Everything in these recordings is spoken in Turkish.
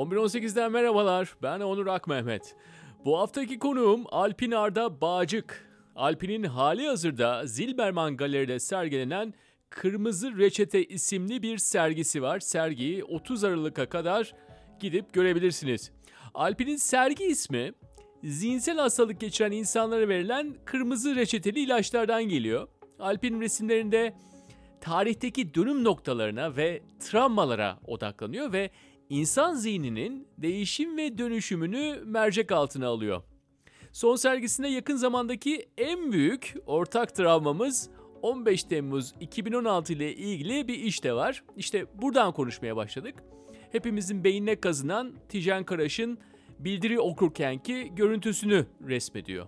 11.18'den merhabalar. Ben Onur Akmehmet. Bu haftaki konuğum Alpin Arda Bağcık. Alpin'in hali hazırda Zilberman Galeri'de sergilenen Kırmızı Reçete isimli bir sergisi var. Sergiyi 30 Aralık'a kadar gidip görebilirsiniz. Alpin'in sergi ismi zihinsel hastalık geçiren insanlara verilen kırmızı reçeteli ilaçlardan geliyor. Alp'in resimlerinde tarihteki dönüm noktalarına ve travmalara odaklanıyor ve insan zihninin değişim ve dönüşümünü mercek altına alıyor. Son sergisinde yakın zamandaki en büyük ortak travmamız 15 Temmuz 2016 ile ilgili bir iş de var. İşte buradan konuşmaya başladık. Hepimizin beynine kazınan Tijen Karaş'ın bildiri okurkenki görüntüsünü resmediyor.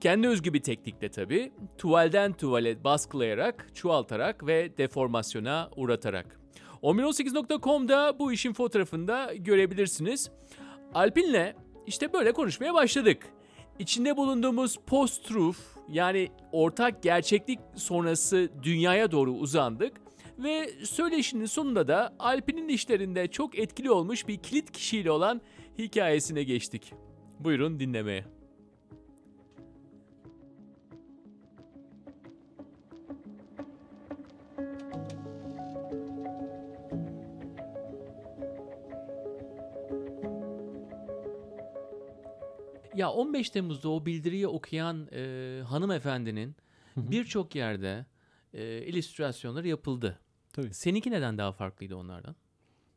Kendi özgü bir teknikle tabi, tuvalden tuvale baskılayarak, çoğaltarak ve deformasyona uğratarak. 1118.com'da bu işin fotoğrafında görebilirsiniz. Alpin'le işte böyle konuşmaya başladık. İçinde bulunduğumuz post-truth yani ortak gerçeklik sonrası dünyaya doğru uzandık ve söyleşinin sonunda da Alpin'in işlerinde çok etkili olmuş bir kilit kişiyle olan hikayesine geçtik. Buyurun dinlemeye. Ya 15 Temmuz'da o bildiriyi okuyan e, hanımefendinin birçok yerde e, illüstrasyonları yapıldı. Tabii. Seninki neden daha farklıydı onlardan?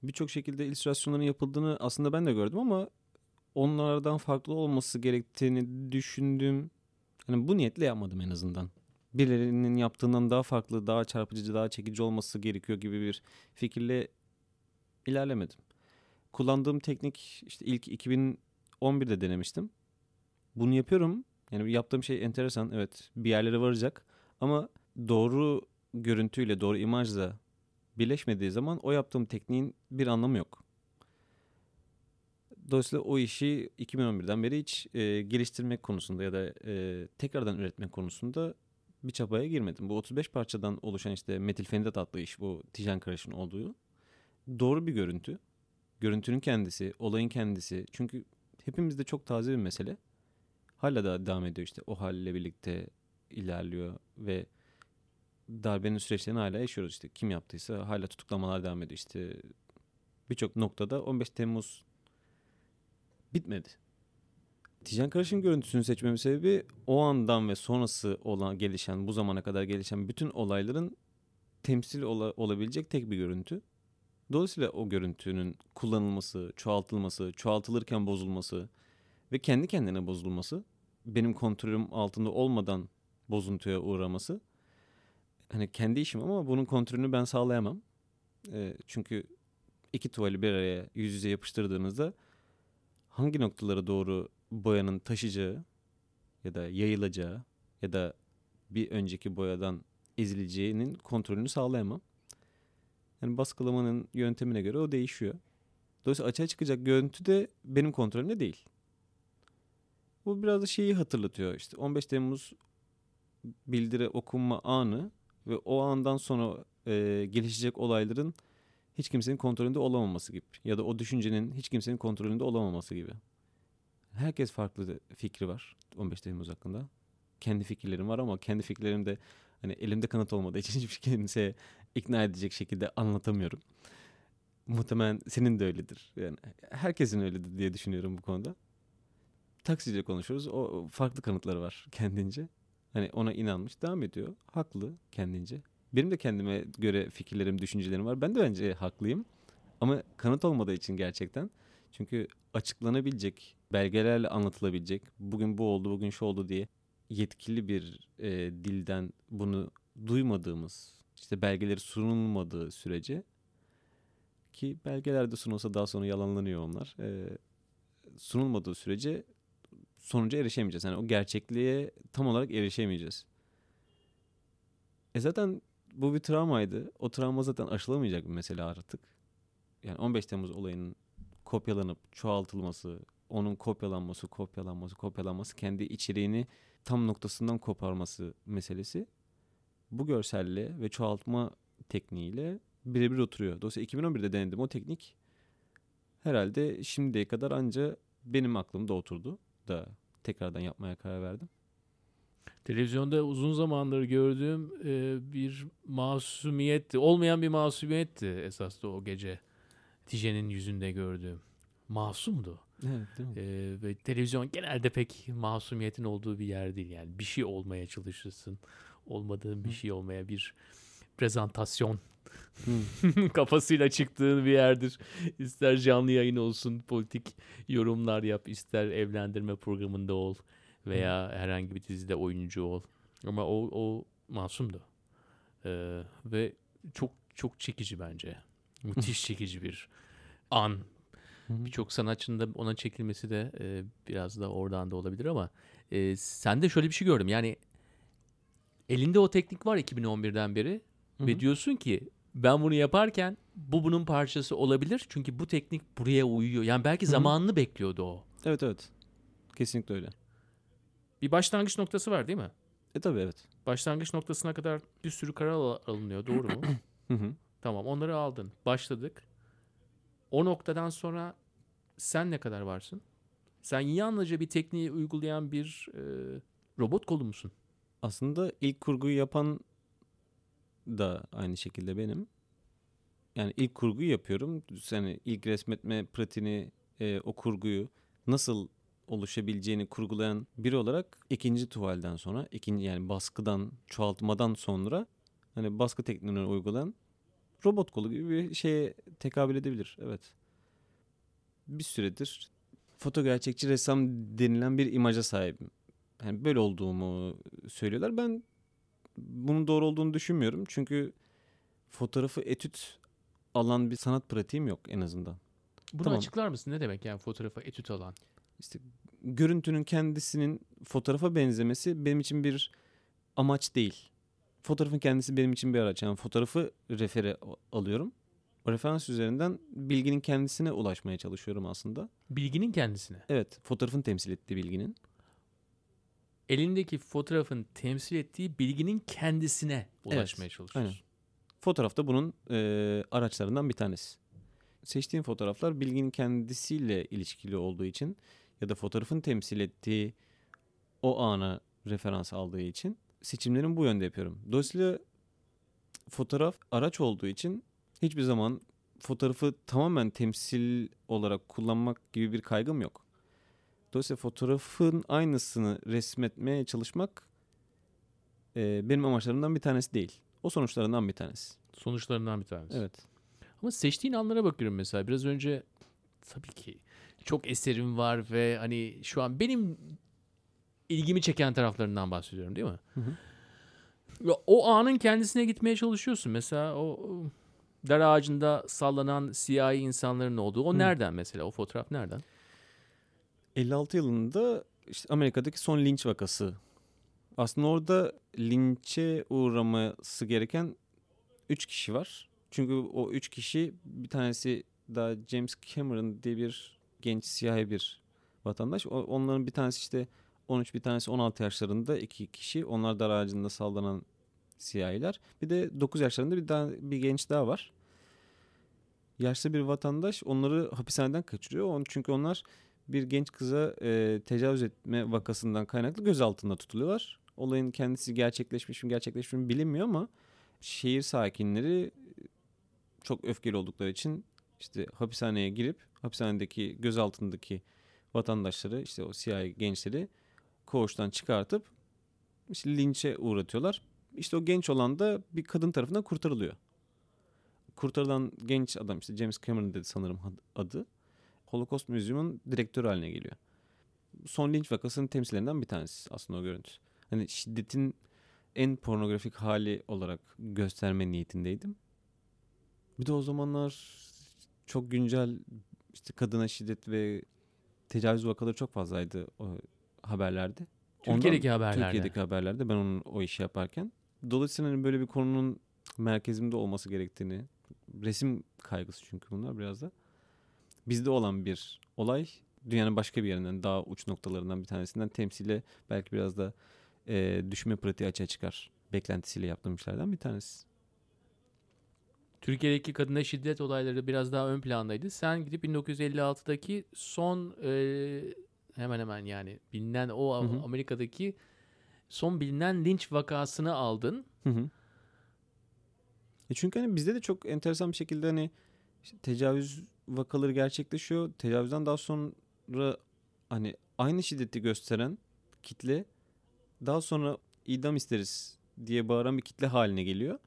Birçok şekilde illüstrasyonların yapıldığını aslında ben de gördüm ama onlardan farklı olması gerektiğini düşündüm. Hani bu niyetle yapmadım en azından. Birilerinin yaptığından daha farklı, daha çarpıcı, daha çekici olması gerekiyor gibi bir fikirle ilerlemedim. Kullandığım teknik işte ilk 2011'de denemiştim. Bunu yapıyorum. Yani yaptığım şey enteresan. Evet bir yerlere varacak. Ama doğru görüntüyle, doğru imajla birleşmediği zaman o yaptığım tekniğin bir anlamı yok. Dolayısıyla o işi 2011'den beri hiç e, geliştirmek konusunda ya da e, tekrardan üretmek konusunda bir çabaya girmedim. Bu 35 parçadan oluşan işte metilfenidat adlı iş bu Tijan Karış'ın olduğu. Doğru bir görüntü. Görüntünün kendisi, olayın kendisi. Çünkü hepimizde çok taze bir mesele. Hala da devam ediyor işte o halle birlikte ilerliyor ve darbenin süreçlerini hala yaşıyoruz işte. Kim yaptıysa hala tutuklamalar devam ediyor işte. Birçok noktada 15 Temmuz bitmedi. Tijan Karaş'ın görüntüsünü seçmemin sebebi o andan ve sonrası olan gelişen, bu zamana kadar gelişen bütün olayların temsil ola, olabilecek tek bir görüntü. Dolayısıyla o görüntünün kullanılması, çoğaltılması, çoğaltılırken bozulması ve kendi kendine bozulması, benim kontrolüm altında olmadan bozuntuya uğraması hani kendi işim ama bunun kontrolünü ben sağlayamam. E, çünkü iki tuvali bir araya yüz yüze yapıştırdığınızda hangi noktalara doğru boyanın taşıyacağı ya da yayılacağı ya da bir önceki boyadan ezileceğinin kontrolünü sağlayamam. Yani baskılamanın yöntemine göre o değişiyor. Dolayısıyla açığa çıkacak görüntü de benim kontrolümde değil. Bu biraz da şeyi hatırlatıyor. İşte 15 Temmuz bildiri okunma anı ve o andan sonra e, gelişecek olayların hiç kimsenin kontrolünde olamaması gibi ya da o düşüncenin hiç kimsenin kontrolünde olamaması gibi. Herkes farklı fikri var 15 Temmuz hakkında. Kendi fikirlerim var ama kendi fikirlerim de hani elimde kanıt olmadığı için hiçbir kimseye ikna edecek şekilde anlatamıyorum. Muhtemelen senin de öyledir. Yani herkesin öyledir diye düşünüyorum bu konuda. Taksiyle konuşuyoruz. O farklı kanıtları var kendince. Hani ona inanmış devam ediyor. Haklı kendince. Benim de kendime göre fikirlerim, düşüncelerim var. Ben de bence haklıyım. Ama kanıt olmadığı için gerçekten. Çünkü açıklanabilecek, belgelerle anlatılabilecek, bugün bu oldu, bugün şu oldu diye yetkili bir e, dilden bunu duymadığımız, işte belgeleri sunulmadığı sürece ki belgelerde sunulsa daha sonra yalanlanıyor onlar. E, sunulmadığı sürece sonuca erişemeyeceğiz. Yani o gerçekliğe tam olarak erişemeyeceğiz. E zaten bu bir travmaydı. O travma zaten aşılamayacak bir mesele artık. Yani 15 Temmuz olayının kopyalanıp çoğaltılması, onun kopyalanması, kopyalanması, kopyalanması, kendi içeriğini tam noktasından koparması meselesi bu görselle ve çoğaltma tekniğiyle birebir oturuyor. Dolayısıyla 2011'de denedim o teknik herhalde şimdiye kadar anca benim aklımda oturdu da tekrardan yapmaya karar verdim. Televizyonda uzun zamandır gördüğüm e, bir masumiyetti. Olmayan bir masumiyetti esas da o gece. Tijen'in yüzünde gördüğüm. Masumdu. Evet, değil mi? E, ve televizyon genelde pek masumiyetin olduğu bir yer değil. Yani bir şey olmaya çalışırsın. Olmadığın bir Hı. şey olmaya bir prezentasyon. kafasıyla çıktığın bir yerdir. İster canlı yayın olsun, politik yorumlar yap, ister evlendirme programında ol veya herhangi bir dizide oyuncu ol. Ama o o masumdu. Ee, ve çok çok çekici bence. Müthiş çekici bir an. Birçok sanatçının da ona çekilmesi de e, biraz da oradan da olabilir ama e, sen de şöyle bir şey gördüm. Yani elinde o teknik var 2011'den beri Hı ve diyorsun ki ben bunu yaparken bu bunun parçası olabilir. Çünkü bu teknik buraya uyuyor. Yani belki zamanını bekliyordu o. Evet evet. Kesinlikle öyle. Bir başlangıç noktası var değil mi? E tabii evet. Başlangıç noktasına kadar bir sürü karar al- alınıyor. Doğru mu? Hı hı. tamam onları aldın. Başladık. O noktadan sonra sen ne kadar varsın? Sen yalnızca bir tekniği uygulayan bir e, robot kolu musun? Aslında ilk kurguyu yapan da aynı şekilde benim. Yani ilk kurguyu yapıyorum. Yani ilk resmetme pratiğini, e, o kurguyu nasıl oluşabileceğini kurgulayan biri olarak ikinci tuvalden sonra, ikinci yani baskıdan, çoğaltmadan sonra hani baskı tekniğini uygulayan robot kolu gibi bir şeye tekabül edebilir. Evet. Bir süredir foto gerçekçi ressam denilen bir imaja sahibim. Yani böyle olduğumu söylüyorlar. Ben bunun doğru olduğunu düşünmüyorum. Çünkü fotoğrafı etüt alan bir sanat pratiğim yok en azından. Bunu Tamam. açıklar mısın? Ne demek yani fotoğrafa etüt alan? İşte görüntünün kendisinin fotoğrafa benzemesi benim için bir amaç değil. Fotoğrafın kendisi benim için bir araç. Yani fotoğrafı refere alıyorum. O referans üzerinden bilginin kendisine ulaşmaya çalışıyorum aslında. Bilginin kendisine. Evet, fotoğrafın temsil ettiği bilginin. Elindeki fotoğrafın temsil ettiği bilginin kendisine ulaşmaya çalışıyorsun. Fotoğraf da bunun e, araçlarından bir tanesi. Seçtiğim fotoğraflar bilginin kendisiyle ilişkili olduğu için ya da fotoğrafın temsil ettiği o ana referans aldığı için seçimlerimi bu yönde yapıyorum. Dolayısıyla fotoğraf araç olduğu için hiçbir zaman fotoğrafı tamamen temsil olarak kullanmak gibi bir kaygım yok. Dolayısıyla fotoğrafın aynısını resmetmeye çalışmak e, benim amaçlarımdan bir tanesi değil. O sonuçlarından bir tanesi. Sonuçlarından bir tanesi. Evet. Ama seçtiğin anlara bakıyorum mesela. Biraz önce tabii ki çok eserim var ve hani şu an benim ilgimi çeken taraflarından bahsediyorum değil mi? Hı hı. O anın kendisine gitmeye çalışıyorsun. Mesela o o dar ağacında sallanan siyahi insanların olduğu. O Hı. nereden mesela? O fotoğraf nereden? 56 yılında işte Amerika'daki son linç vakası. Aslında orada linçe uğraması gereken 3 kişi var. Çünkü o 3 kişi bir tanesi daha James Cameron diye bir genç siyahi bir vatandaş. Onların bir tanesi işte 13 bir tanesi 16 yaşlarında iki kişi. Onlar dar ağacında sallanan siyahiler. Bir de 9 yaşlarında bir daha bir genç daha var. Yaşlı bir vatandaş onları hapishaneden kaçırıyor. Çünkü onlar bir genç kıza e, tecavüz etme vakasından kaynaklı gözaltında tutuluyorlar. Olayın kendisi gerçekleşmiş mi gerçekleşmiş mi bilinmiyor ama şehir sakinleri çok öfkeli oldukları için işte hapishaneye girip hapishanedeki gözaltındaki vatandaşları işte o siyahi gençleri koğuştan çıkartıp işte linçe uğratıyorlar. İşte o genç olan da bir kadın tarafından kurtarılıyor. Kurtarılan genç adam işte James Cameron dedi sanırım adı. Holocaust Museum'un direktörü haline geliyor. Son linç vakasının temsillerinden bir tanesi aslında o görüntü. Hani şiddetin en pornografik hali olarak gösterme niyetindeydim. Bir de o zamanlar çok güncel işte kadına şiddet ve tecavüz vakaları çok fazlaydı o haberlerde. Ondan- Türkiye'deki haberlerde. Türkiye'deki haberlerde ben onun o işi yaparken. Dolayısıyla hani böyle bir konunun merkezimde olması gerektiğini, resim kaygısı çünkü bunlar biraz da. Bizde olan bir olay dünyanın başka bir yerinden daha uç noktalarından bir tanesinden temsile belki biraz da e, düşme pratiği açığa çıkar beklentisiyle yaptığım işlerden bir tanesi. Türkiye'deki kadına şiddet olayları biraz daha ön plandaydı. Sen gidip 1956'daki son e, hemen hemen yani bilinen o Hı hı. Amerika'daki son bilinen linç vakasını aldın. Hı hı. E çünkü hani bizde de çok enteresan bir şekilde hani işte tecavüz vakaları gerçekleşiyor. Tecavüzden daha sonra hani aynı şiddeti gösteren kitle daha sonra idam isteriz diye bağıran bir kitle haline geliyor.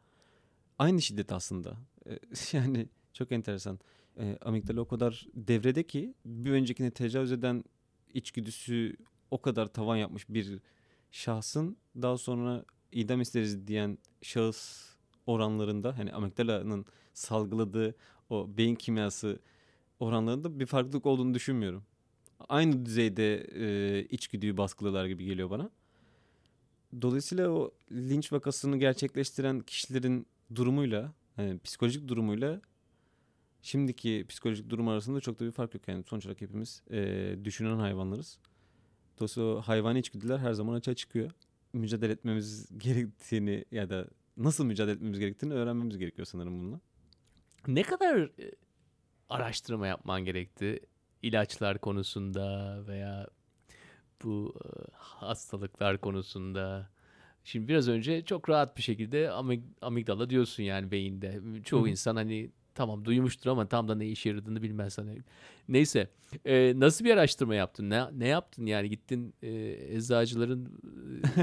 Aynı şiddet aslında. Yani çok enteresan. E, amigdala o kadar devrede ki bir öncekine tecavüz eden içgüdüsü o kadar tavan yapmış bir şahsın daha sonra idam isteriz diyen şahıs oranlarında hani amigdalanın salgıladığı o beyin kimyası oranlarında bir farklılık olduğunu düşünmüyorum. Aynı düzeyde e, içgüdüyü baskılıyorlar gibi geliyor bana. Dolayısıyla o linç vakasını gerçekleştiren kişilerin durumuyla, yani psikolojik durumuyla şimdiki psikolojik durum arasında çok da bir fark yok. Yani sonuç olarak hepimiz e, düşünen hayvanlarız. Dolayısıyla hayvani içgüdüler her zaman açığa çıkıyor. Mücadele etmemiz gerektiğini ya da nasıl mücadele etmemiz gerektiğini öğrenmemiz gerekiyor sanırım bununla. Ne kadar e, araştırma yapman gerekti ilaçlar konusunda veya bu e, hastalıklar konusunda? Şimdi biraz önce çok rahat bir şekilde amig- amigdala diyorsun yani beyinde. Çoğu hı. insan hani tamam duymuştur ama tam da ne işe yaradığını bilmez hani. Neyse. e, nasıl bir araştırma yaptın? Ne, ne yaptın yani? Gittin e, eczacıların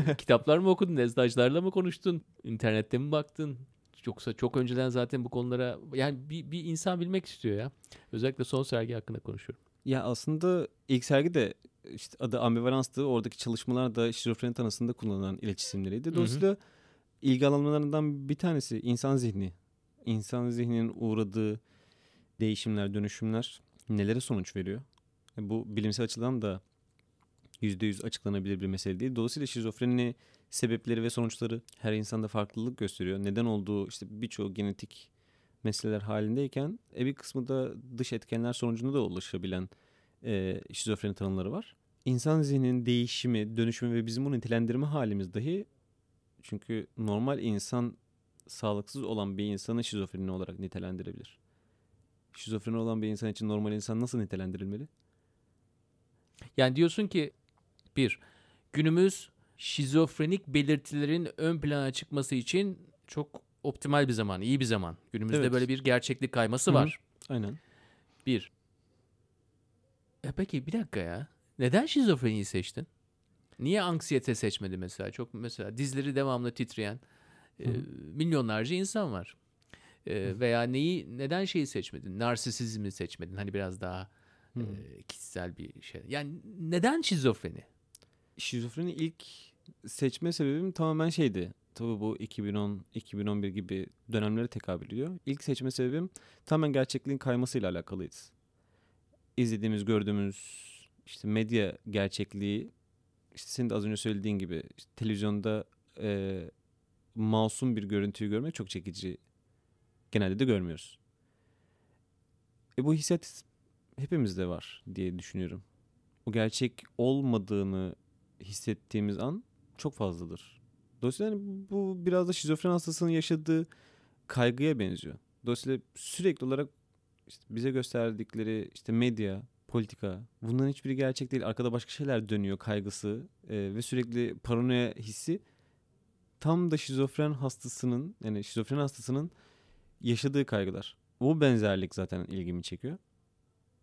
e, kitaplar mı okudun? Eczacılarla mı konuştun? İnternette mi baktın? Yoksa çok önceden zaten bu konulara yani bir, bir insan bilmek istiyor ya. Özellikle son sergi hakkında konuşuyorum. Ya aslında ilk sergi de işte adı ambivalanstı. Oradaki çalışmalar da şizofreni tanısında kullanılan ilaç isimleriydi. hı. Dolayısıyla ilgi alanlarından bir tanesi insan zihni. İnsan zihninin uğradığı değişimler, dönüşümler nelere sonuç veriyor? Bu bilimsel açıdan da %100 açıklanabilir bir mesele değil. Dolayısıyla şizofreni sebepleri ve sonuçları her insanda farklılık gösteriyor. Neden olduğu işte birçoğu genetik meseleler halindeyken e bir kısmı da dış etkenler sonucunda da ulaşabilen e, şizofreni tanımları var. İnsan zihninin değişimi, dönüşümü ve bizim bunu nitelendirme halimiz dahi çünkü normal insan sağlıksız olan bir insanı şizofreni olarak nitelendirebilir. Şizofreni olan bir insan için normal insan nasıl nitelendirilmeli? Yani diyorsun ki bir günümüz şizofrenik belirtilerin ön plana çıkması için çok optimal bir zaman, iyi bir zaman. Günümüzde Evet. böyle bir gerçeklik kayması Hı hı. var. Aynen. Bir. E peki bir dakika ya. Neden şizofreniyi seçtin? Niye anksiyete seçmedi mesela? Çok mesela dizleri devamlı titreyen e, Hı milyonlarca insan var. E, veya neyi neden şeyi seçmedin? Narsisizmi seçmedin. Hani biraz daha hı. e, kişisel bir şey. Yani neden şizofreni? Şizofreni ilk seçme sebebim tamamen şeydi. Tabii bu 2010-2011 gibi dönemlere tekabül ediyor. İlk seçme sebebim tamamen gerçekliğin kaymasıyla alakalıydı. İzlediğimiz, gördüğümüz işte medya gerçekliği işte senin de az önce söylediğin gibi işte televizyonda e, masum bir görüntüyü görmek çok çekici. Genelde de görmüyoruz. E bu hissiyat hepimizde var diye düşünüyorum. O gerçek olmadığını hissettiğimiz an çok fazladır. Dolayısıyla hani bu biraz da şizofren hastasının yaşadığı kaygıya benziyor. Dolayısıyla sürekli olarak işte bize gösterdikleri işte medya, politika bunların hiçbiri gerçek değil. Arkada başka şeyler dönüyor kaygısı e, ve sürekli paranoya hissi tam da şizofren hastasının yani şizofren hastasının yaşadığı kaygılar. O benzerlik zaten ilgimi çekiyor.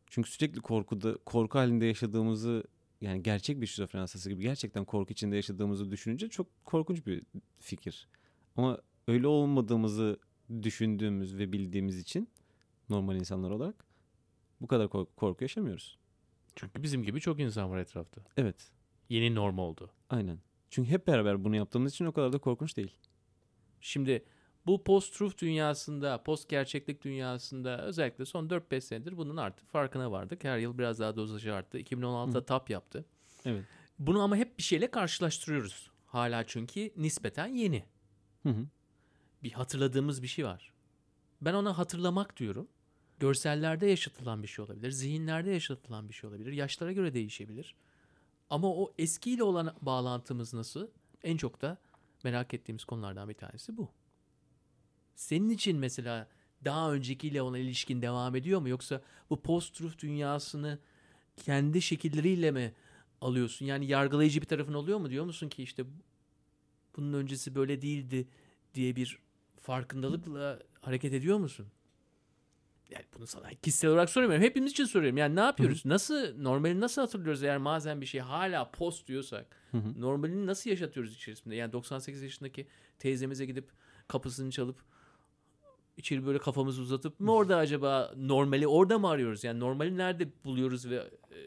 Çünkü sürekli korkuda, korku halinde yaşadığımızı yani gerçek bir şizofren hastası gibi gerçekten korku içinde yaşadığımızı düşününce çok korkunç bir fikir. Ama öyle olmadığımızı düşündüğümüz ve bildiğimiz için normal insanlar olarak bu kadar korku, korku yaşamıyoruz. Çünkü bizim gibi çok insan var etrafta. Evet, Yeni norm oldu. aynen. Çünkü hep beraber bunu yaptığımız için o kadar da korkunç değil. Şimdi bu post-truth dünyasında, post gerçeklik dünyasında özellikle son 4-5 senedir bunun artık farkına vardık. Her yıl biraz daha dozajı arttı. 2016'da TAP yaptı. Evet. Bunu ama hep bir şeyle karşılaştırıyoruz. Hala çünkü nispeten yeni. Hı hı. Bir hatırladığımız bir şey var. Ben ona hatırlamak diyorum. Görsellerde yaşatılan bir şey olabilir. Zihinlerde yaşatılan bir şey olabilir. Yaşlara göre değişebilir. Ama o eskiyle olan bağlantımız nasıl? En çok da merak ettiğimiz konulardan bir tanesi bu. Senin için mesela daha öncekiyle olan ilişkin devam ediyor mu? Yoksa bu post-truth dünyasını kendi şekilleriyle mi alıyorsun? Yani yargılayıcı bir tarafın oluyor mu? Diyor musun ki işte bunun öncesi böyle değildi diye bir farkındalıkla hareket ediyor musun? Yani bunu sana kişisel olarak sormuyorum. Hepimiz için soruyorum. Yani ne yapıyoruz? Nasıl normali nasıl hatırlıyoruz eğer bazen bir şey hala post diyorsak? Hı hı. Normalini nasıl yaşatıyoruz içerisinde? Yani 98 yaşındaki teyzemize gidip kapısını çalıp içeri böyle kafamızı uzatıp mı orada acaba normali orada mı arıyoruz? Yani normali nerede buluyoruz ve e,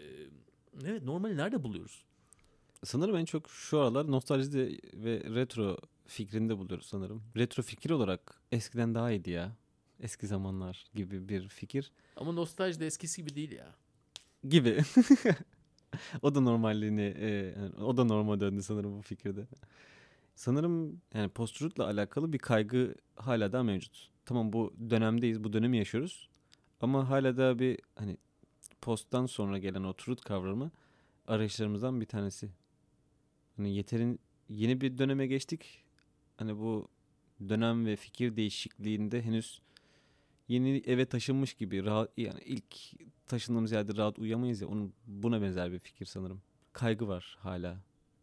evet normali nerede buluyoruz? Sanırım en çok şu aralar nostaljide ve retro fikrinde buluyoruz sanırım. Retro fikir olarak eskiden daha iyiydi ya. Eski zamanlar gibi bir fikir Ama nostalji de eskisi gibi değil ya. gibi. o da normalliğini, e, o da normal döndü sanırım bu fikirde. Sanırım yani post alakalı bir kaygı hala da mevcut. Tamam bu dönemdeyiz, bu dönemi yaşıyoruz. Ama hala da bir hani posttan sonra gelen o truth kavramı arayışlarımızdan bir tanesi. Hani yeterin yeni bir döneme geçtik. Hani bu dönem ve fikir değişikliğinde henüz yeni eve taşınmış gibi rahat yani ilk taşındığımız yerde rahat uyuyamayız ya onun buna benzer bir fikir sanırım. Kaygı var hala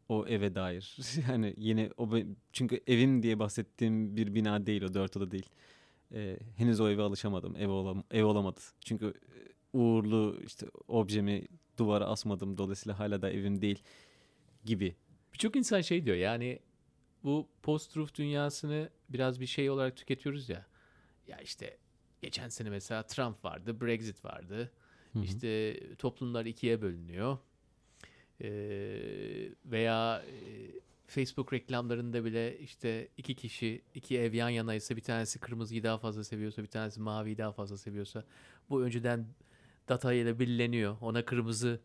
o eve dair. yani yeni o çünkü evim diye bahsettiğim bir bina değil o dört oda değil. Ee, henüz o eve alışamadım. Ev olam ev olamadı. Çünkü e, uğurlu işte objemi duvara asmadım dolayısıyla hala da evim değil gibi. Birçok insan şey diyor yani bu post-truth dünyasını biraz bir şey olarak tüketiyoruz ya. Ya işte geçen sene mesela Trump vardı, Brexit vardı. Hı hı. İşte toplumlar ikiye bölünüyor. Ee, veya e, Facebook reklamlarında bile işte iki kişi, iki ev yan yanaysa bir tanesi kırmızıyı daha fazla seviyorsa, bir tanesi maviyi daha fazla seviyorsa bu önceden data ile belirleniyor. Ona kırmızı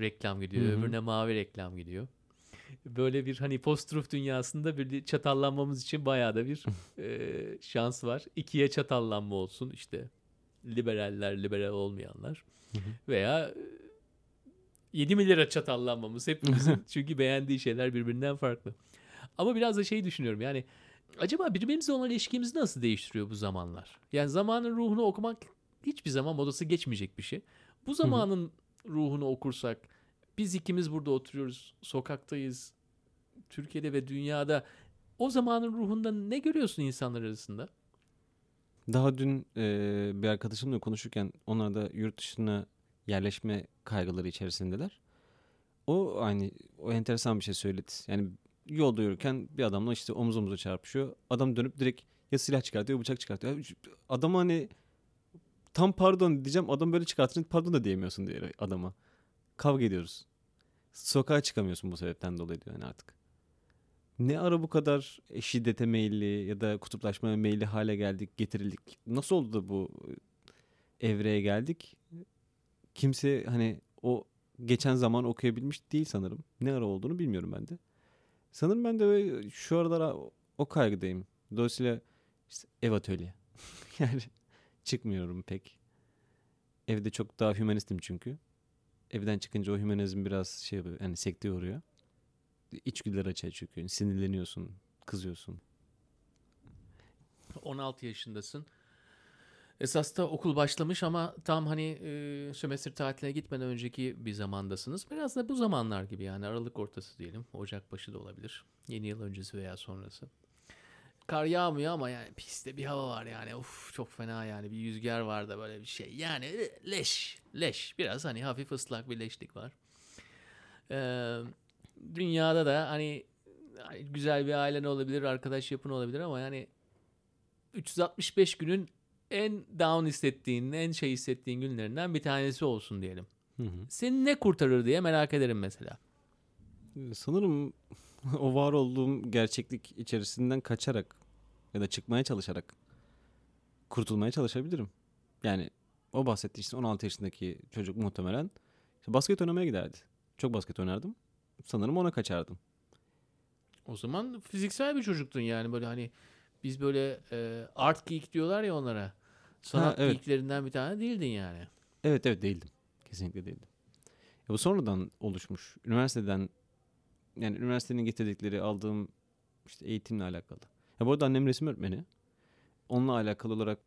reklam gidiyor, Hı hı. öbürüne mavi reklam gidiyor. Böyle bir hani post-truth dünyasında bir çatallanmamız için bayağı da bir e, şans var. İkiye çatallanma olsun işte liberaller, liberal olmayanlar Hı hı. veya 7 milyara çatallanmamız hepimizin çünkü beğendiği şeyler birbirinden farklı. Ama biraz da şey düşünüyorum yani acaba birbirimizle olan ilişkimizi nasıl değiştiriyor bu zamanlar? Yani zamanın ruhunu okumak hiçbir zaman modası geçmeyecek bir şey. Bu zamanın ruhunu okursak biz ikimiz burada oturuyoruz, sokaktayız, Türkiye'de ve dünyada. O zamanın ruhunda ne görüyorsun insanlar arasında? Daha dün e, bir arkadaşımla konuşurken onlar da yurt dışına yerleşme kaygıları içerisindeler. O aynı o enteresan bir şey söyledi. Yani yolda yürürken bir adamla işte omuz omuza çarpışıyor. Adam dönüp direkt ya silah çıkartıyor, bıçak çıkartıyor. Adam hani tam pardon diyeceğim. Adam böyle çıkartınca pardon da diyemiyorsun diyor adama. Kavga ediyoruz. Sokağa çıkamıyorsun bu sebepten dolayı diyor yani artık. Ne ara bu kadar şiddete meyilli ya da kutuplaşmaya meyilli hale geldik, getirildik. Nasıl oldu da bu evreye geldik? Kimse hani o geçen zaman okuyabilmiş değil sanırım. Ne ara olduğunu bilmiyorum ben de. Sanırım ben de şu aralar o- kaygıdayım. Dolayısıyla işte ev atölye. yani çıkmıyorum pek. Evde çok daha hümanistim çünkü. Evden çıkınca o hümanizm biraz şey oluyor, yani sekteye uğruyor. İçgüdüler açığa çıkıyor. Sinirleniyorsun, kızıyorsun. 16 yaşındasın. Esas da okul başlamış ama tam hani e, sömestr tatiline gitmeden önceki bir zamandasınız. Biraz da bu zamanlar gibi yani Aralık ortası diyelim. Ocak başı da olabilir. Yeni yıl öncesi veya sonrası. Kar yağmıyor ama yani piste bir hava var yani. Uf çok fena yani bir rüzgar var da böyle bir şey. Yani leş, leş. Biraz hani hafif ıslak bir leşlik var. Ee, dünyada da hani güzel bir ailen olabilir, arkadaş yapın olabilir ama yani 365 günün en down hissettiğin, en şey hissettiğin günlerinden bir tanesi olsun diyelim. Hı hı. Seni ne kurtarır diye merak ederim mesela. Sanırım o var olduğum gerçeklik içerisinden kaçarak ya da çıkmaya çalışarak kurtulmaya çalışabilirim. Yani o bahsettiği işte 16 yaşındaki çocuk muhtemelen işte basket oynamaya giderdi. Çok basket oynardım. Sanırım ona kaçardım. O zaman fiziksel bir çocuktun yani böyle hani biz böyle e, art geek diyorlar ya onlara. Sanat evet. geeklerinden bir tane değildin yani. Evet evet değildim. Kesinlikle değildim. Ya bu sonradan oluşmuş. Üniversiteden yani üniversitenin getirdikleri aldığım işte eğitimle alakalı. Ya bu arada annem resim öğretmeni. Onunla alakalı olarak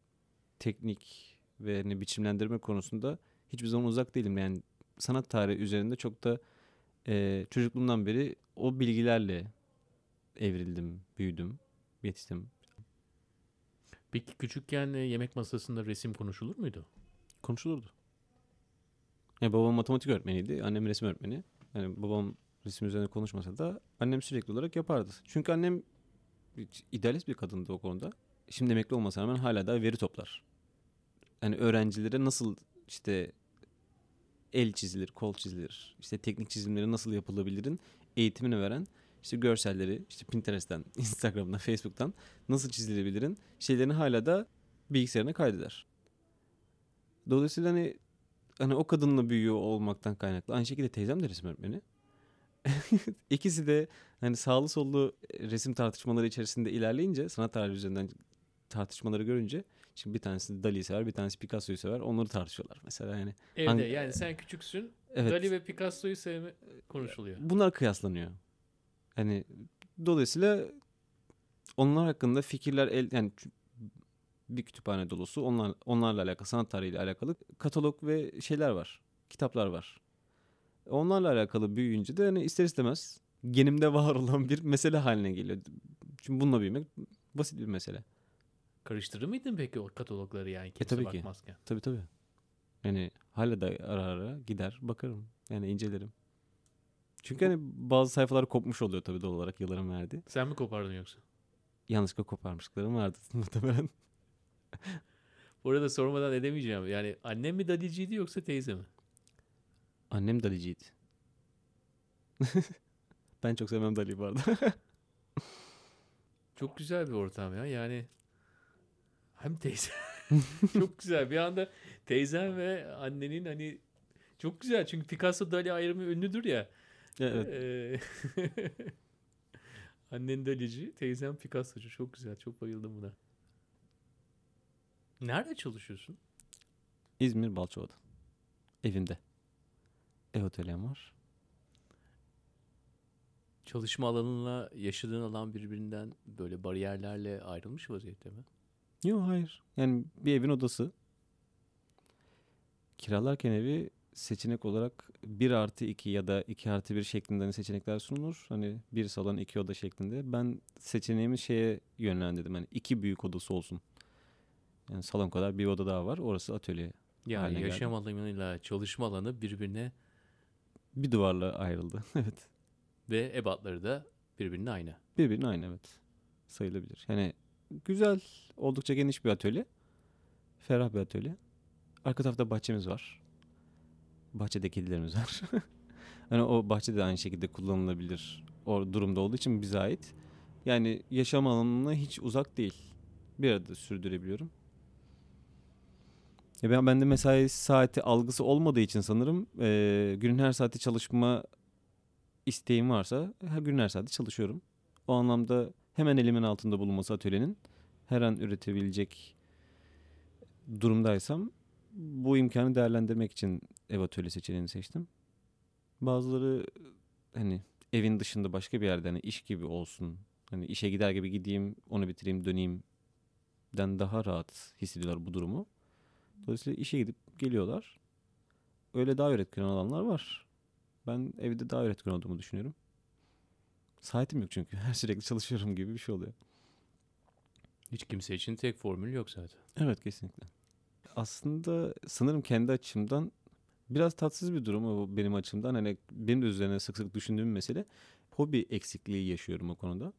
teknik ve hani biçimlendirme konusunda hiçbir zaman uzak değilim. Yani sanat tarihi üzerinde çok da e, çocukluğumdan beri o bilgilerle evrildim, büyüdüm, yetiştim. Peki küçükken e, yemek masasında resim konuşulur muydu? Konuşulurdu. Yani babam matematik öğretmeniydi, annem resim öğretmeni. Yani babam resim üzerine konuşmasa da annem sürekli olarak yapardı. Çünkü annem idealist bir kadındı o konuda. Şimdi emekli olmasına rağmen hala da veri toplar. Yani öğrencilere nasıl işte el çizilir, kol çizilir, işte teknik çizimleri nasıl yapılabilirin eğitimini veren işte görselleri işte Pinterest'ten, Instagram'dan, Facebook'tan nasıl çizilebilirin şeylerini hala da bilgisayarına kaydeder. Dolayısıyla hani hani o kadınla büyüyor olmaktan kaynaklı. Aynı şekilde teyzem de resim öğretmeni. İkisi de hani sağlı sollu resim tartışmaları içerisinde ilerleyince sanat tarihi üzerinden tartışmaları görünce şimdi bir tanesi Dali'yi sever, bir tanesi Picasso'yu sever. Onları tartışıyorlar mesela yani. Evde Hangi- yani sen küçüksün. Evet. Dali ve Picasso'yu sevme konuşuluyor. Bunlar kıyaslanıyor. Hani dolayısıyla onlar hakkında fikirler el yani bir kütüphane dolusu onlar onlarla alakalı sanat tarihiyle alakalı katalog ve şeyler var. Kitaplar var. Onlarla alakalı büyüyünce de hani ister istemez genimde var olan bir mesele haline geliyor. Çünkü bununla büyümek basit bir mesele. Karıştırır mıydın peki o katalogları yani kimse tabii ki. bakmazken? Tabii tabii. Yani hala da ara ara gider bakarım. Yani incelerim. Çünkü hani bazı sayfalar kopmuş oluyor tabii doğal olarak yılların verdiği. Sen mi kopardın yoksa? Yanlışlıkla koparmışlıklarım vardı muhtemelen. Bu arada sormadan edemeyeceğim. Yani annem mi Daliciydi yoksa teyze mi? Annem Daliciydi. ben çok sevmem Dali'yi bu arada. Çok güzel bir ortam ya. Yani hem teyze çok güzel. Bir anda teyzen ve annenin hani çok güzel. Çünkü Picasso Dali ayrımı ünlüdür ya. Evet. Ee, Annen Dalici, teyzem Picasso'cu. Çok güzel. Çok bayıldım buna. Nerede çalışıyorsun? İzmir Balçova'da. Evimde. Ev atölyem var. Çalışma alanınla yaşadığın alan birbirinden böyle bariyerlerle ayrılmış vaziyette mi? Yok hayır. Yani bir evin odası. Kiralarken evi seçenek olarak 1 artı 2 ya da 2 artı 1 şeklinde hani seçenekler sunulur. Hani bir salon iki oda şeklinde. Ben seçeneğimi şeye yönlendirdim. Hani iki büyük odası olsun. Yani salon kadar bir oda daha var. Orası atölye. Yani yaşam alanıyla çalışma alanı birbirine Bir duvarla ayrıldı. evet. ve ebatları da birbirine aynı. Birbirine aynı evet. Sayılabilir. Yani güzel, oldukça geniş bir atölye. Ferah bir atölye. Arka tarafta bahçemiz var. Bahçede kedilerimiz var. hani o bahçe de aynı şekilde kullanılabilir. O durumda olduğu için bize ait. Yani yaşam alanına hiç uzak değil. Bir arada sürdürebiliyorum. Ya ben bende mesai saati algısı olmadığı için sanırım eee, günün her saati çalışma isteğim varsa her gün her saatte çalışıyorum. O anlamda hemen elimin altında bulunması atölyenin her an üretebilecek durumdaysam bu imkanı değerlendirmek için ev atölye seçeneğini seçtim. Bazıları hani evin dışında başka bir yerde hani iş gibi olsun. Hani işe gider gibi gideyim, onu bitireyim, döneyim den daha rahat hissediyorlar bu durumu. Dolayısıyla işe gidip geliyorlar. Öyle daha üretken olanlar var. Ben evde daha üretken olduğumu düşünüyorum. Saatim yok çünkü. Her sürekli çalışıyorum gibi bir şey oluyor. Hiç kimse için tek formül yok zaten. Evet kesinlikle. Aslında sanırım kendi açımdan biraz tatsız bir durum o benim açımdan. Hani benim de üzerine sık sık düşündüğüm mesele hobi eksikliği yaşıyorum o konuda.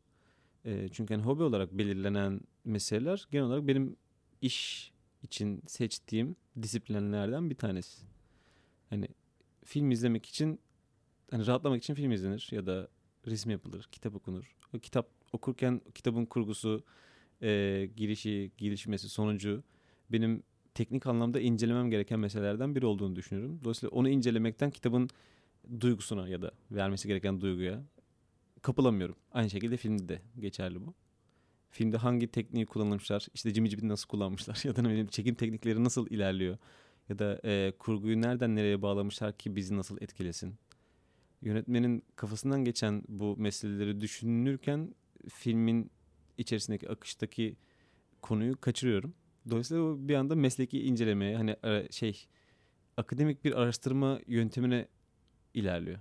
Ee, çünkü hani hobi olarak belirlenen meseleler genel olarak benim iş için seçtiğim disiplinlerden bir tanesi. Hani film izlemek için hani rahatlamak için film izlenir ya da resim yapılır, kitap okunur. O kitap okurken kitabın kurgusu, e, girişi, gelişmesi, sonucu benim teknik anlamda incelemem gereken meselelerden biri olduğunu düşünüyorum. Dolayısıyla onu incelemekten kitabın duygusuna ya da vermesi gereken duyguya kapılamıyorum. Aynı şekilde filmde de geçerli bu. Filmde hangi tekniği kullanmışlar, işte Jimmy Jeep'i nasıl kullanmışlar ya da ne bileyim çekim teknikleri nasıl ilerliyor ya da e, kurguyu nereden nereye bağlamışlar ki bizi nasıl etkilesin. Yönetmenin kafasından geçen bu meseleleri düşünürken filmin içerisindeki akıştaki konuyu kaçırıyorum. Dolayısıyla o bir anda mesleki incelemeye hani e, şey akademik bir araştırma yöntemine ilerliyor.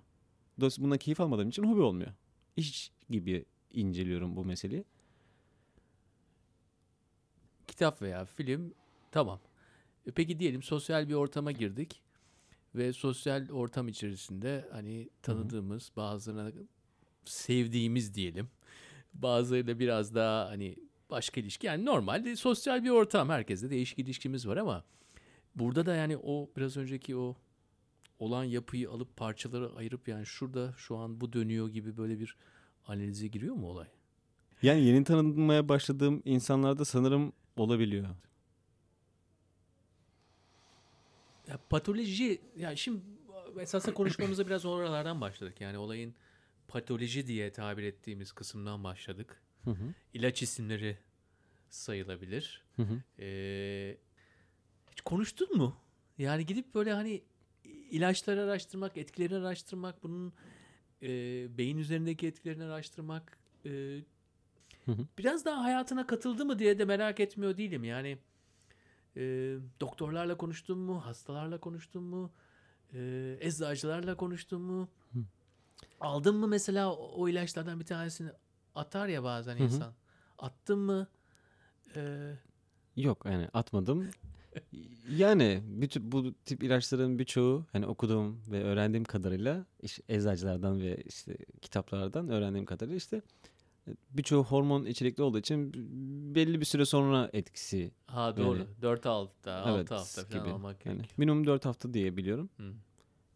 Dolayısıyla buna keyif almadığım için hobi olmuyor. İş gibi inceliyorum bu meseleyi. Kitap veya film tamam. E Peki diyelim sosyal bir ortama girdik ve sosyal ortam içerisinde hani tanıdığımız bazılarına sevdiğimiz diyelim. Bazılarıyla biraz daha hani başka ilişki yani normal sosyal bir ortam herkeste değişik ilişkimiz var ama burada da yani o biraz önceki o olan yapıyı alıp parçalara ayırıp yani şurada şu an bu dönüyor gibi böyle bir analize giriyor mu olay? Yani yeni tanınmaya başladığım insanlarda sanırım olabiliyor. Ya patoloji yani şimdi esasında konuşmamıza biraz oralardan başladık. Yani olayın patoloji diye tabir ettiğimiz kısımdan başladık. Hı hı. İlaç isimleri sayılabilir. Hı hı. Ee, hiç konuştun mu? Yani gidip böyle hani ilaçları araştırmak, etkilerini araştırmak, bunun e, beyin üzerindeki etkilerini araştırmak e, Hı hı. biraz daha hayatına katıldı mı diye de merak etmiyor değilim. Yani e, doktorlarla konuştun mu, hastalarla konuştun mu, e, eczacılarla konuştun mu? Hı. Aldın mı mesela o, o ilaçlardan bir tanesini atar ya bazen Hı hı. insan. Attın mı? E, Yok yani atmadım. yani bütün bu tip ilaçların birçoğu hani okuduğum ve öğrendiğim kadarıyla işte eczacılardan ve işte kitaplardan öğrendiğim kadarıyla işte birçoğu hormon içerikli olduğu için belli bir süre sonra etkisi ha doğru. Yani- 4 hafta, 6 Evet, hafta falan gibi. almak yani gerekiyor. minimum 4 hafta diye biliyorum. Hı.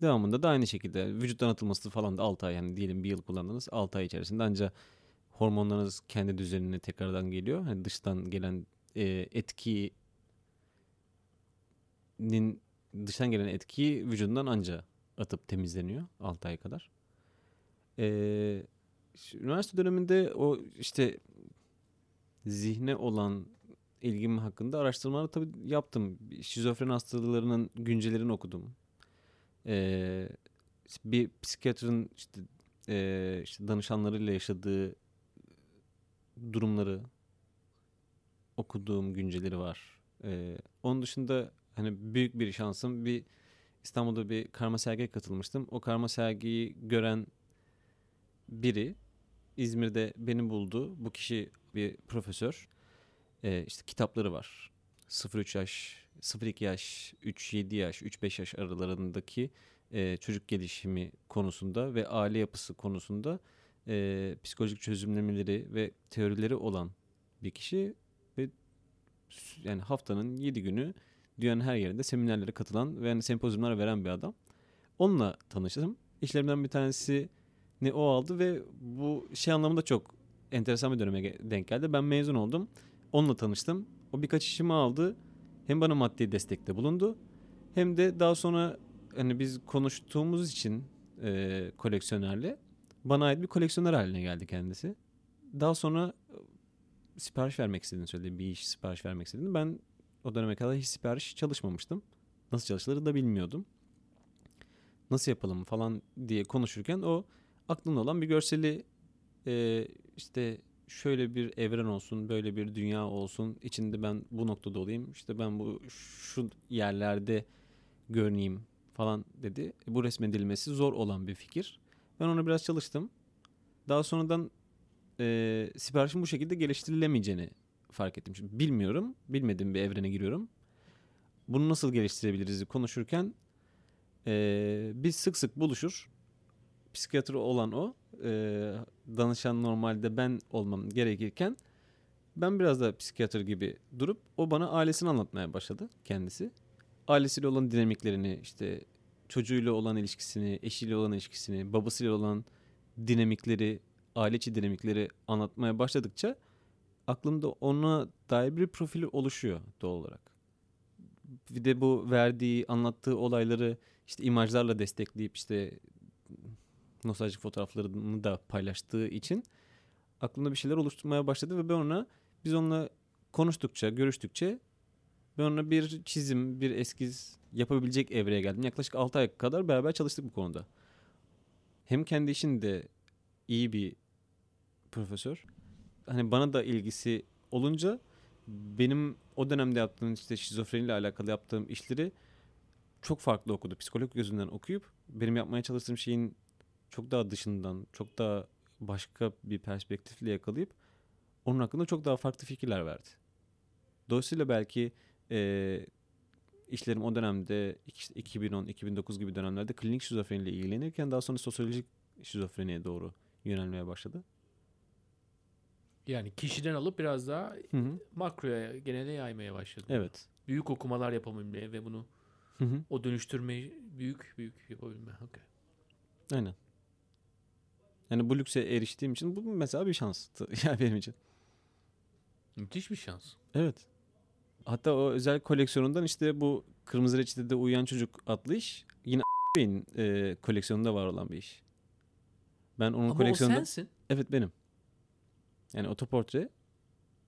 Devamında da aynı şekilde vücuttan atılması falan da 6 ay yani diyelim bir yıl kullandınız 6 ay içerisinde ancak hormonlarınız kendi düzenine tekrardan geliyor. Hani dıştan gelen e, etkinin dıştan gelen etki vücudundan anca atıp temizleniyor 6 ay kadar. E, şu üniversite döneminde o işte zihne olan ilgim hakkında araştırmalar tabii yaptım. Şizofren hastalarının güncelerini okudum. Ee, bir psikiyatrın işte, e, işte danışanlarıyla yaşadığı durumları okuduğum günceleri var. Ee, onun dışında hani büyük bir şansım bir İstanbul'da bir karma sergiye katılmıştım. O karma sergiyi gören biri İzmir'de beni buldu. Bu kişi bir profesör. Ee, işte kitapları var. 0-3 yaş, 0-2 yaş, 3-7 yaş, 3-5 yaş aralarındaki e, çocuk gelişimi konusunda ve aile yapısı konusunda e, psikolojik çözümlemeleri ve teorileri olan bir kişi ve yani haftanın 7 günü dünyanın her yerinde seminerlere katılan ve yani sempozyumlar veren bir adam. Onunla tanıştım. İşlerimden bir tanesi ne o aldı ve bu şey anlamında çok enteresan bir döneme denk geldi. Ben mezun oldum. Onunla tanıştım. O birkaç işimi aldı. Hem bana maddi destekte bulundu. Hem de daha sonra hani biz konuştuğumuz için e, koleksiyonerle bana ait bir koleksiyoner haline geldi kendisi. Daha sonra e, sipariş vermek istediğini söyledi. Bir iş sipariş vermek istediğini. Ben o döneme kadar hiç sipariş çalışmamıştım. Nasıl çalışılır da bilmiyordum. Nasıl yapalım falan diye konuşurken o aklımda olan bir görseli e, işte şöyle bir evren olsun, böyle bir dünya olsun. içinde ben bu noktada olayım. işte ben bu şu yerlerde görüneyim falan dedi. Bu resmedilmesi zor olan bir fikir. Ben ona biraz çalıştım. Daha sonradan e, siparişin bu şekilde geliştirilemeyeceğini fark ettim. Şimdi bilmiyorum. Bilmediğim bir evrene giriyorum. Bunu nasıl geliştirebiliriz konuşurken e, biz sık sık buluşur. Psikiyatr olan o. e, danışan normalde ben olmam gerekirken ben biraz da psikiyatr gibi durup o bana ailesini anlatmaya başladı kendisi. Ailesiyle olan dinamiklerini işte çocuğuyla olan ilişkisini, eşiyle olan ilişkisini, babasıyla olan dinamikleri, aile içi dinamikleri anlatmaya başladıkça aklımda ona dair bir profili oluşuyor doğal olarak. Bir de bu verdiği, anlattığı olayları işte imajlarla destekleyip işte nostaljik fotoğraflarını da paylaştığı için aklımda bir şeyler oluşturmaya başladı ve ben ona biz onunla konuştukça, görüştükçe ben ona bir çizim, bir eskiz yapabilecek evreye geldim. Yaklaşık 6 ay kadar beraber çalıştık bu konuda. Hem kendi işinde iyi bir profesör. Hani bana da ilgisi olunca benim o dönemde yaptığım işte şizofreniyle alakalı yaptığım işleri çok farklı okudu. Psikolog gözünden okuyup benim yapmaya çalıştığım şeyin çok daha dışından, çok daha başka bir perspektifle yakalayıp onun hakkında çok daha farklı fikirler verdi. Dolayısıyla belki e, işlerim o dönemde 2010-2009 gibi dönemlerde klinik şizofreniyle ilgilenirken daha sonra sosyolojik şizofreniye doğru yönelmeye başladı. Yani kişiden alıp biraz daha Hı hı. makroya, genele yaymaya başladı. Evet. Büyük okumalar yapabilmeye ve bunu Hı hı. o dönüştürmeyi büyük büyük yapabilme. Okay. Aynen. Yani bu lükse eriştiğim için bu mesela bir şanstı yani benim için. Müthiş bir şans. Evet. Hatta o özel koleksiyonundan işte bu Kırmızı Reçete'de Uyuyan Çocuk adlı iş yine Bey'in e, koleksiyonunda var olan bir iş. Ben onun Ama o koleksiyonunda... sensin. Evet benim. Yani otoportre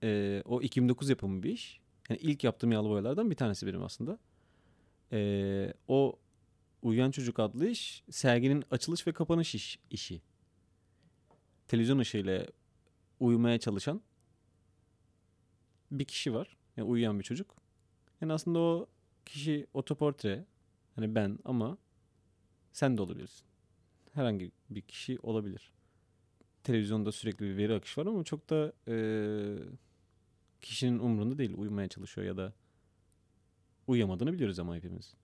e, o 2009 yapımı bir iş. Yani ilk yaptığım yağlı boyalardan bir tanesi benim aslında. E, o Uyuyan Çocuk adlı iş serginin açılış ve kapanış iş, işi. Televizyon ışığıyla uyumaya çalışan bir kişi var. Yani uyuyan bir çocuk. Yani aslında o kişi otoportre. Hani ben ama sen de olabilirsin. Herhangi bir kişi olabilir. Televizyonda sürekli bir veri akışı var ama çok da eee, kişinin umrunda değil. Uyumaya çalışıyor ya da uyuyamadığını biliyoruz ama hepimiz.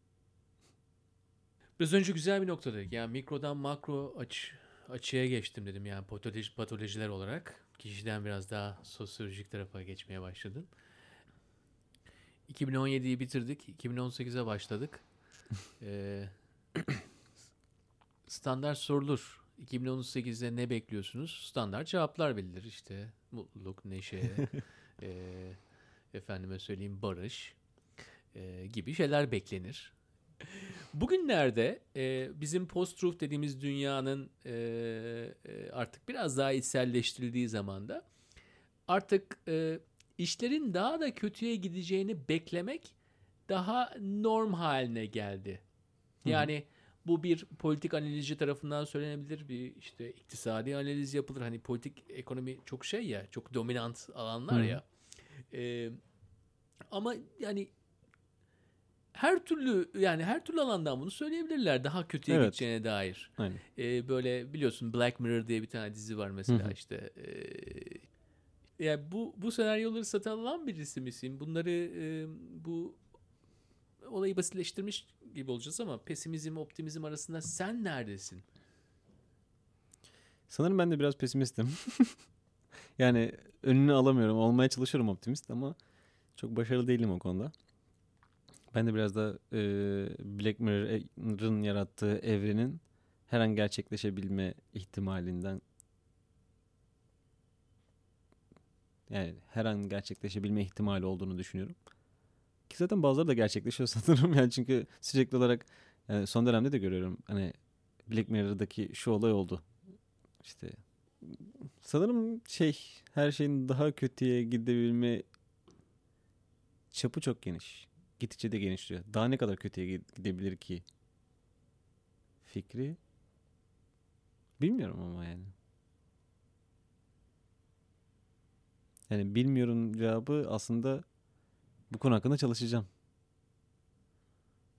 Biraz önce güzel bir noktadaydık. Yani mikrodan makro aç, açıya geçtim dedim. Yani patoloji, patolojiler olarak. Kişiden biraz daha sosyolojik tarafa geçmeye başladın. 2017'yi bitirdik. 2018'e başladık. Ee, standart sorulur. 2018'de ne bekliyorsunuz? Standart cevaplar verilir. İşte mutluluk, neşe, ee, efendime söyleyeyim barış ee, gibi şeyler beklenir. Bugünlerde e, bizim post-truth dediğimiz dünyanın e, e, artık biraz daha içselleştirildiği zamanda artık e, işlerin daha da kötüye gideceğini beklemek daha norm haline geldi. Yani bu bir politik analizci tarafından söylenebilir, bir işte iktisadi analiz yapılır. Hani politik ekonomi çok şey ya, çok dominant alanlar Hı hı. ya. E, ama yani her türlü yani her türlü alandan bunu söyleyebilirler daha kötüye Evet. gideceğine dair. Aynen. Ee, böyle biliyorsun Black Mirror diye bir tane dizi var mesela Hı hı. işte. Ee, yani bu bu senaryoları satın alan birisi misin? Bunları e, bu olayı basitleştirmiş gibi olacağız ama pesimizm optimizm arasında sen neredesin? Sanırım ben de biraz pesimistim. yani önünü alamıyorum. Olmaya çalışıyorum optimist ama çok başarılı değilim o konuda. Ben de biraz da e, Black Mirror'ın yarattığı evrenin her an gerçekleşebilme ihtimalinden yani her an gerçekleşebilme ihtimali olduğunu düşünüyorum. Ki zaten bazıları da gerçekleşiyor sanırım yani çünkü sürekli olarak yani son dönemde de görüyorum hani Black Mirror'daki şu olay oldu. İşte sanırım şey her şeyin daha kötüye gidebilme çapı çok geniş. Gittikçe de genişliyor. Daha ne kadar kötüye gi- gidebilir ki? Fikri bilmiyorum ama yani. Yani bilmiyorum cevabı aslında bu konu hakkında çalışacağım.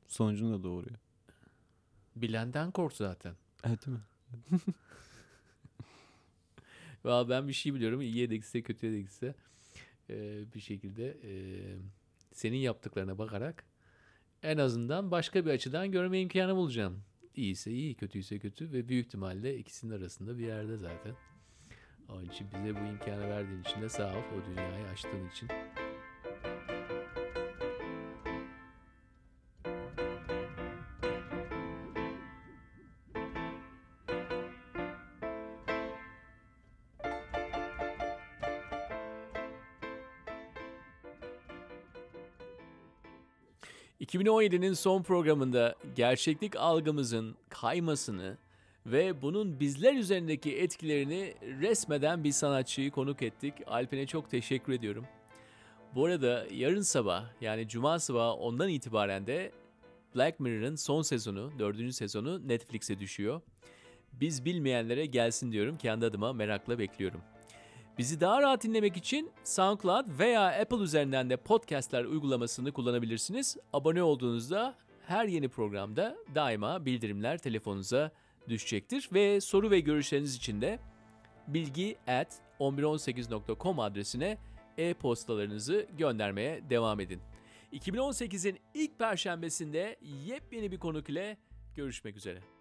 Sonucunu da doğuruyor. Bilenden kork zaten. Evet değil mi? Valla ben bir şey biliyorum. İyiye de gitse kötüye de gitse e, bir şekilde e, senin yaptıklarına bakarak en azından başka bir açıdan görme imkanı bulacağım. İyiyse iyi, kötüyse kötü ve büyük ihtimalle ikisinin arasında bir yerde zaten. Onun için bize bu imkanı verdiğin için de sağ ol. O dünyayı açtığın için. ...2017'nin son programında gerçeklik algımızın kaymasını ve bunun bizler üzerindeki etkilerini resmeden bir sanatçıyı konuk ettik. Alpen'e çok teşekkür ediyorum. Bu arada yarın sabah yani cuma sabahı ondan itibaren de Black Mirror'ın son sezonu, dördüncü sezonu Netflix'e düşüyor. Biz bilmeyenlere gelsin diyorum. Kendi adıma merakla bekliyorum. Bizi daha rahat dinlemek için SoundCloud veya Apple üzerinden de podcastler uygulamasını kullanabilirsiniz. Abone olduğunuzda her yeni programda daima bildirimler telefonunuza düşecektir. Ve soru ve görüşleriniz için de bilgi at 1118.com adresine e-postalarınızı göndermeye devam edin. 2018'in ilk perşembesinde yepyeni bir konuk ile görüşmek üzere.